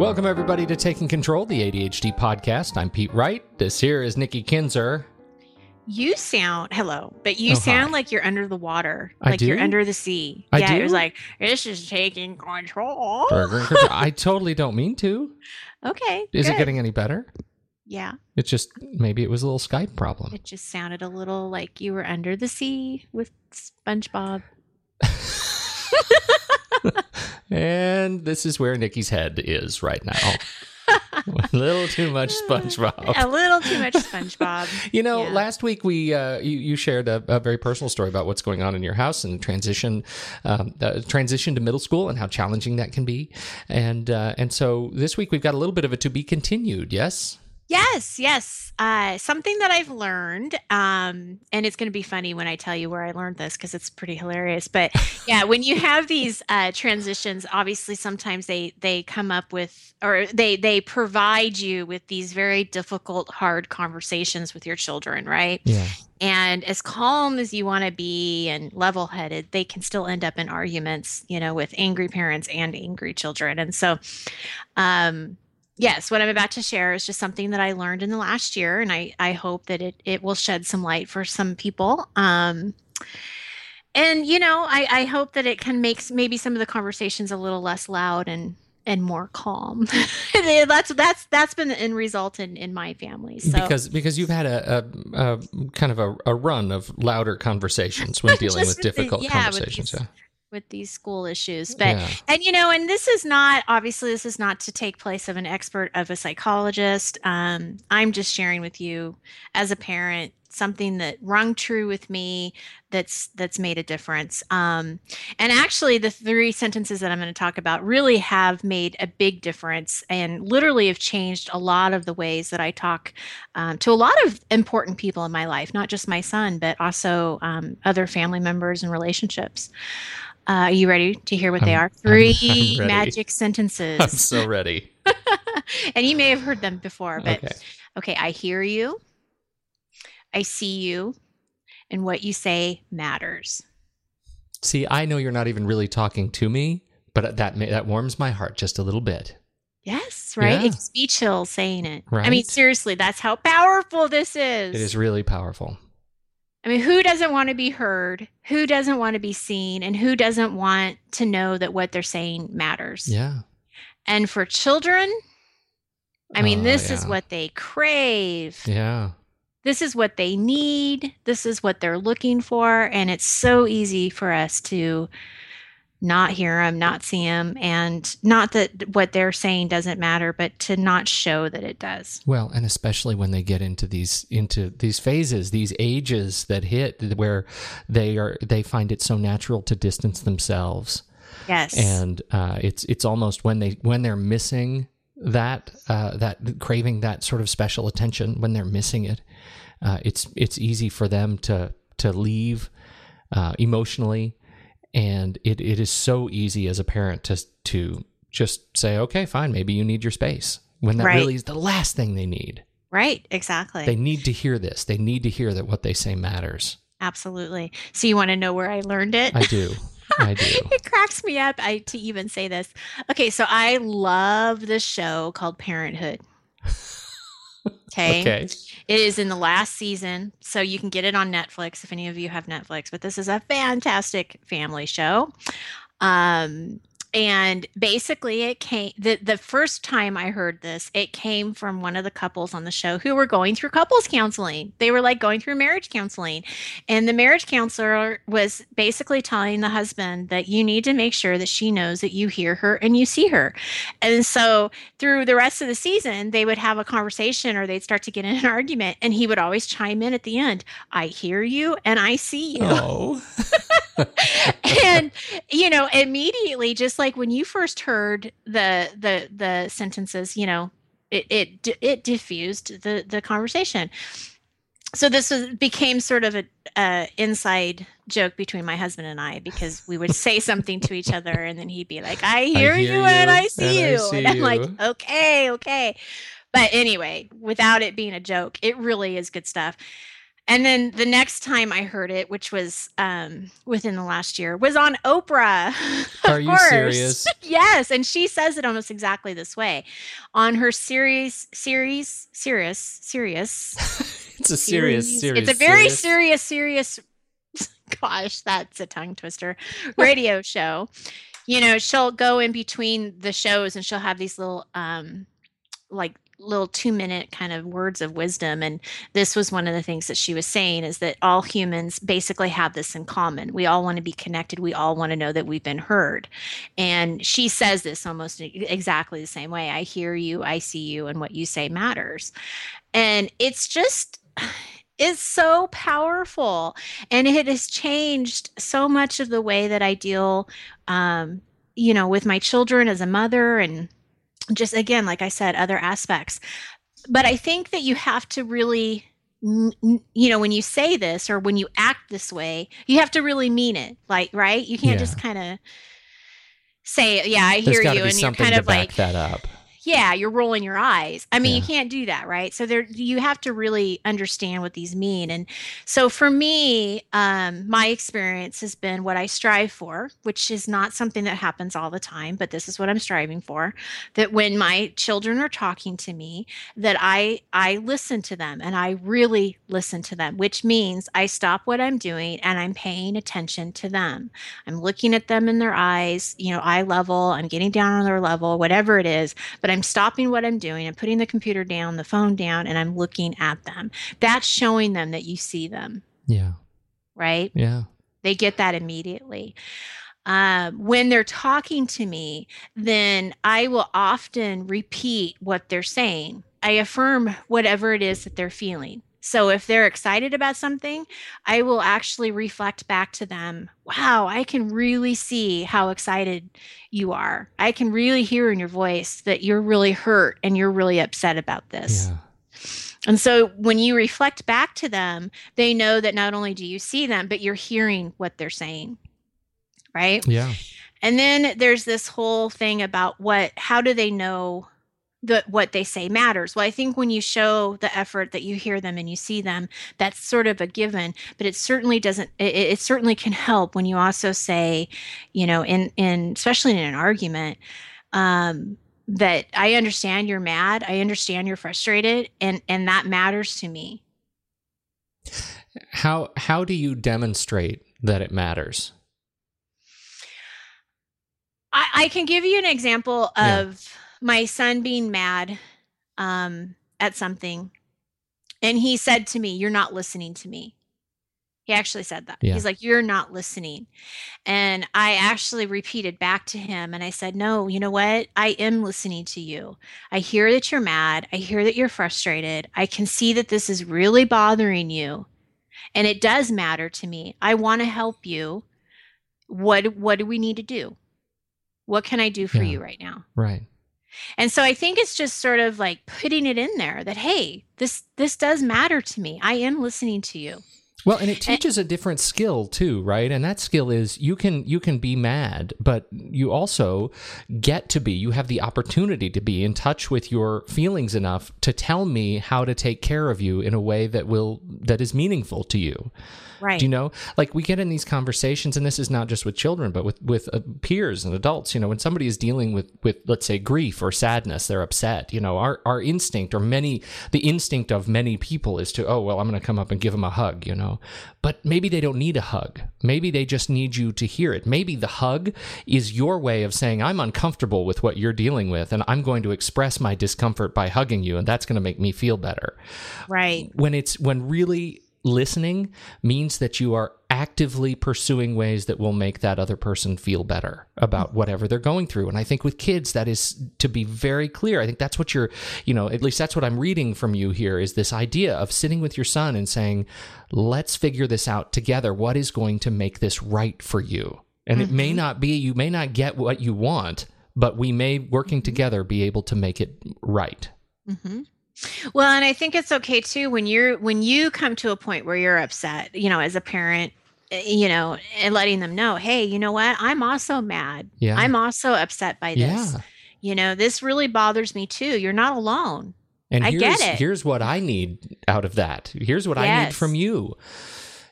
Welcome, everybody, to Taking Control, the ADHD podcast. I'm Pete Wright. This here is Nikki Kinzer. You sound hello, but you Oh, sound hi. like you're under the water, I like you're under the sea. I yeah, it was like this is taking control. I totally don't mean to. Okay, Is it getting any better? Yeah, It's just maybe it was a little Skype problem. it just sounded a little like you were under the sea with SpongeBob. and this is where Nikki's head is right now. a little too much SpongeBob. A little too much SpongeBob. You know, Yeah. last week we uh, you, you shared a, a very personal story about what's going on in your house and transition um, uh, transition to middle school and how challenging that can be, and uh, and so this week we've got a little bit of a to be continued. Yes. Yes, yes. Uh, something that I've learned, um, and it's going to be funny when I tell you where I learned this because it's pretty hilarious. But yeah, when you have these uh, transitions, obviously sometimes they they come up with or they they provide you with these very difficult, hard conversations with your children, right? Yeah. And as calm as you want to be and level headed, they can still end up in arguments, you know, with angry parents and angry children. And so, um, yes, what I'm about to share is just something that I learned in the last year, and I, I hope that it, it will shed some light for some people. Um, and you know, I, I hope that it can make maybe some of the conversations a little less loud and and more calm. That's that's that's been the end result in in my family. So because because you've had a, a, a kind of a, a run of louder conversations when dealing with with the- difficult yeah, with conversations. these- yeah. With these school issues, but yeah. and you know and this is not obviously this is not to take place of an expert of a psychologist. Um, i'm just sharing with you as a parent something that rung true with me that's that's made a difference. Um, and actually the three sentences that i'm going to talk about really have made a big difference and literally have changed a lot of the ways that i talk um, to a lot of important people in my life not just my son but also um, other family members and relationships uh, are you ready to hear what they I'm- are? I'm- 3 I'm magic sentences. I'm so ready. and you may have heard them before, but Okay. okay, I hear you. I see you. And what you say matters. See, I know you're not even really talking to me, but that that warms my heart just a little bit. Yes, right? Yeah. It gives me chills saying it. Right? I mean, seriously, that's how powerful this is. It is really powerful. I mean, who doesn't want to be heard? Who doesn't want to be seen? And who doesn't want to know that what they're saying matters? Yeah. And for children, I mean, Oh, this is what they crave. Yeah. This is what they need. This is what they're looking for. And it's so easy for us to not hear them, not see them, and not that what they're saying doesn't matter, but to not show that it does. Well, and especially when they get into these into these phases, these ages that hit where they are they find it so natural to distance themselves. Yes. and uh, it's it's almost when they when they're missing that uh, that craving that sort of special attention when they're missing it, uh, it's it's easy for them to to leave uh, emotionally, and it, it is so easy as a parent to to just say okay fine maybe you need your space when that Right. really is the last thing they need. right. Exactly. They need to hear this. They need to hear that what they say matters. Absolutely. So you want to know where I learned it? I do. I do. it cracks me up I, to even say this. Okay, so I love this show called Parenthood. Okay. Okay. It is in the last season, so you can get it on Netflix if any of you have Netflix. But this is a fantastic family show. Um, and basically it came the, the first time i heard this it came from one of the couples on the show who were going through couples counseling. They were like going through marriage counseling. And the marriage counselor was basically telling the husband that you need to make sure that she knows that you hear her and you see her. And so through the rest of the season they would have a conversation or they'd start to get in an argument and he would always chime in at the end i hear you and i see you. Oh. and you know immediately just like when you first heard the the the sentences you know it it it diffused the the conversation so this was became sort of a uh, inside joke between my husband and I because we would say something to each other and then he'd be like, "I hear, hear you, and I see and I you," see and I'm like, "Okay, okay." But anyway, without it being a joke, it really is good stuff. And then the next time I heard it, which was um, within the last year, was on Oprah. of Are you course. serious? yes, and she says it almost exactly this way on her series, series, serious, serious. It's a serious, serious. It's a very serious. serious, serious. Gosh, that's a tongue twister. Radio show. You know, she'll go in between the shows and she'll have these little, um, like little two minute kind of words of wisdom. And this was one of the things that she was saying is that all humans basically have this in common. We all want to be connected. We all want to know that we've been heard. And she says this almost exactly the same way. I hear you, I see you, and what you say matters. And it's just, it's so powerful. And it has changed so much of the way that I deal, um, you know, with my children as a mother and just again, like I said, other aspects. But I think that you have to really, you know, when you say this or when you act this way, you have to really mean it. Like, right? You can't Yeah. just kind of say, "Yeah, I There's hear you," and you're kind of like, that up. Yeah, you're rolling your eyes. I mean, you can't do that, right? So there, you have to really understand what these mean. And so for me, um, my experience has been what I strive for, which is not something that happens all the time, but this is what I'm striving for. That when my children are talking to me, that I I listen to them and I really listen to them, which means I stop what I'm doing and I'm paying attention to them. I'm looking at them in their eyes, you know, eye level. I'm getting down on their level, whatever it is but I'm stopping what I'm doing I'm putting the computer down, the phone down, and I'm looking at them. That's showing them that you see them, Yeah. right? Yeah. They get that immediately. Um, when they're talking to me, then I will often repeat what they're saying. I affirm whatever it is that they're feeling. So if they're excited about something, I will actually reflect back to them, wow, I can really see how excited you are. I can really hear in your voice that you're really hurt and you're really upset about this. Yeah. And so when you reflect back to them, they know that not only do you see them, but you're hearing what they're saying. Right. Yeah. And then there's this whole thing about what, how do they know that what they say matters? Well, I think when you show the effort that you hear them and you see them, that's sort of a given, but it certainly doesn't, it, it certainly can help when you also say, you know, in, in, especially in an argument, um, that I understand you're mad. I understand you're frustrated and, and that matters to me. How how do you demonstrate that it matters? I, I can give you an example Yeah. My son being mad um, at something. And he said to me, You're not listening to me. He actually said that. Yeah. He's like, You're not listening. And I actually repeated back to him and I said, No, you know what? I am listening to you. I hear that you're mad. I hear that you're frustrated. I can see that this is really bothering you. And it does matter to me. I want to help you. What what do we need to do? What can I do for Yeah. you right now? Right. And so I think it's just sort of like putting it in there that hey, this this does matter to me. I am listening to you. Well, and it teaches a different skill too, right? And that skill is you can you can be mad, but you also get to be. You have the opportunity to be in touch with your feelings enough to tell me how to take care of you in a way that will that is meaningful to you. Right. Do you know? Like we get in these conversations, and this is not just with children, but with with uh, peers and adults. You know, when somebody is dealing with with let's say grief or sadness, they're upset. You know, our our instinct or many the instinct of many people is to oh well, I'm going to come up and give them a hug. You know, but maybe they don't need a hug. Maybe they just need you to hear it. Maybe the hug is your way of saying I'm uncomfortable with what you're dealing with, and I'm going to express my discomfort by hugging you, and that's going to make me feel better. Right. When it's when really listening means that you are actively pursuing ways that will make that other person feel better about whatever they're going through. And i think with kids that is to be very clear i think that's what you're you know at least that's what i'm reading from you here is this idea of sitting with your son and saying let's figure this out together. What is going to make this right for you? And it may not be you may not get what you want but we may working together be able to make it right. Hmm Well, and I think it's okay too when you're when you come to a point where you're upset, you know, as a parent, eh, you know, and letting them know, hey, you know what? I'm also mad. yeah I'm also upset by this. yeah You know, this really bothers me too. You're not alone. And I here's, get it. here's what I need out of that. Here's what I need from you.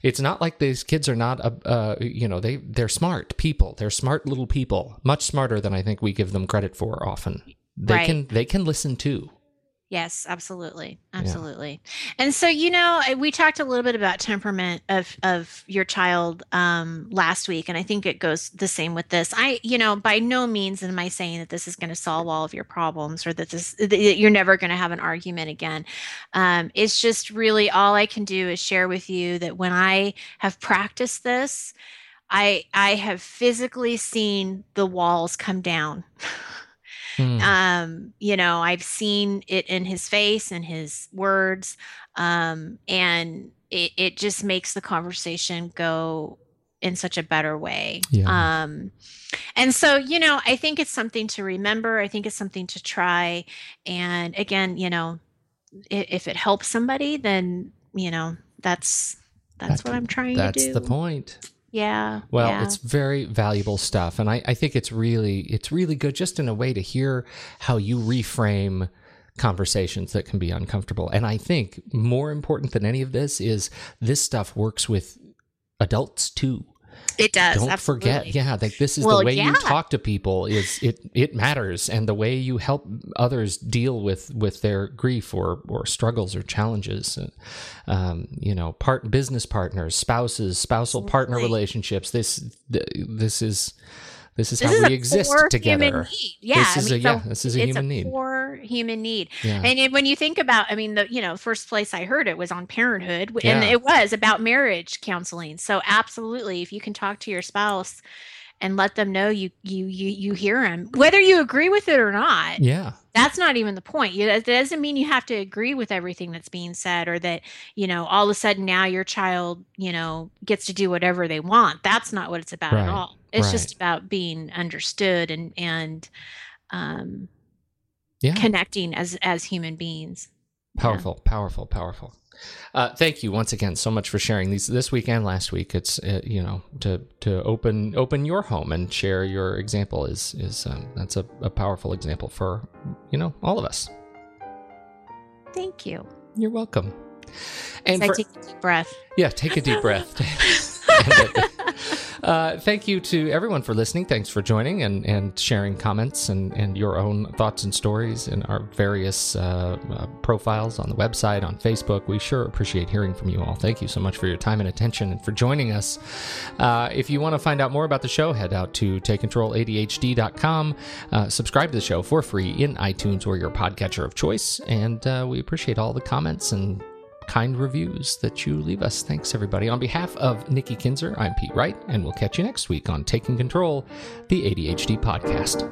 It's not like these kids are not, uh, uh, you know, they they're smart people. They're smart little people, much smarter than I think we give them credit for often. They Right. can they can listen too. Yes, absolutely. Absolutely. And so, you know, we talked a little bit about temperament of of your child um last week and I think it goes the same with this. I, you know, by no means am I saying that this is going to solve all of your problems or that this that you're never going to have an argument again. Um it's just really all I can do is share with you that when I have practiced this, I I have physically seen the walls come down. Hmm. um you know i've seen it in his face and his words um and it, it just makes the conversation go in such a better way Yeah. um and so you know i think it's something to remember i think it's something to try and again you know i- if it helps somebody then you know that's that's That- what i'm trying to do That's the point. Yeah Well, yeah. it's very valuable stuff, and I, I think it's really it's really good just in a way to hear how you reframe conversations that can be uncomfortable. And I think more important than any of this is this stuff works with adults too. It does Don't absolutely. forget, yeah, like this is Well, the way you talk to people is it it matters, and the way you help others deal with with their grief or or struggles or challenges, um, you know, part business partners, spouses, spousal partner relationships. This this is this is this how is we exist together. Yeah, This I is mean, a yeah, this is a it's human a need. core human need. Yeah. And it, when you think about, I mean, the you know first place I heard it was on Parenthood, and Yeah. it was about marriage counseling. So absolutely, if you can talk to your spouse and let them know you you you you hear them, whether you agree with it or not, yeah. that's not even the point. That doesn't mean you have to agree with everything that's being said, or that you know all of a sudden now your child you know gets to do whatever they want. That's not what it's about Right, at all. It's right. just about being understood and and um, Yeah. connecting as as human beings. Yeah. Powerful, powerful, powerful. Uh, thank you once again so much for sharing these this week and last week. It's uh, you know to to open open your home and share your example is is um, that's a, a powerful example for you know all of us. Thank you. You're welcome. And for, take a deep breath. yeah, take a deep breath. uh, thank you to everyone for listening. Thanks for joining and, and sharing comments and, and your own thoughts and stories in our various uh, uh, profiles on the website, on Facebook. We sure appreciate hearing from you all. Thank you so much for your time and attention and for joining us. Uh, if you want to find out more about the show, head out to takecontroladhd.com. Uh, subscribe to the show for free in iTunes or your podcatcher of choice. And we appreciate all the comments and kind reviews that you leave us. Thanks, everybody. On behalf of Nikki Kinzer, I'm Pete Wright, and we'll catch you next week on Taking Control, the ADHD podcast.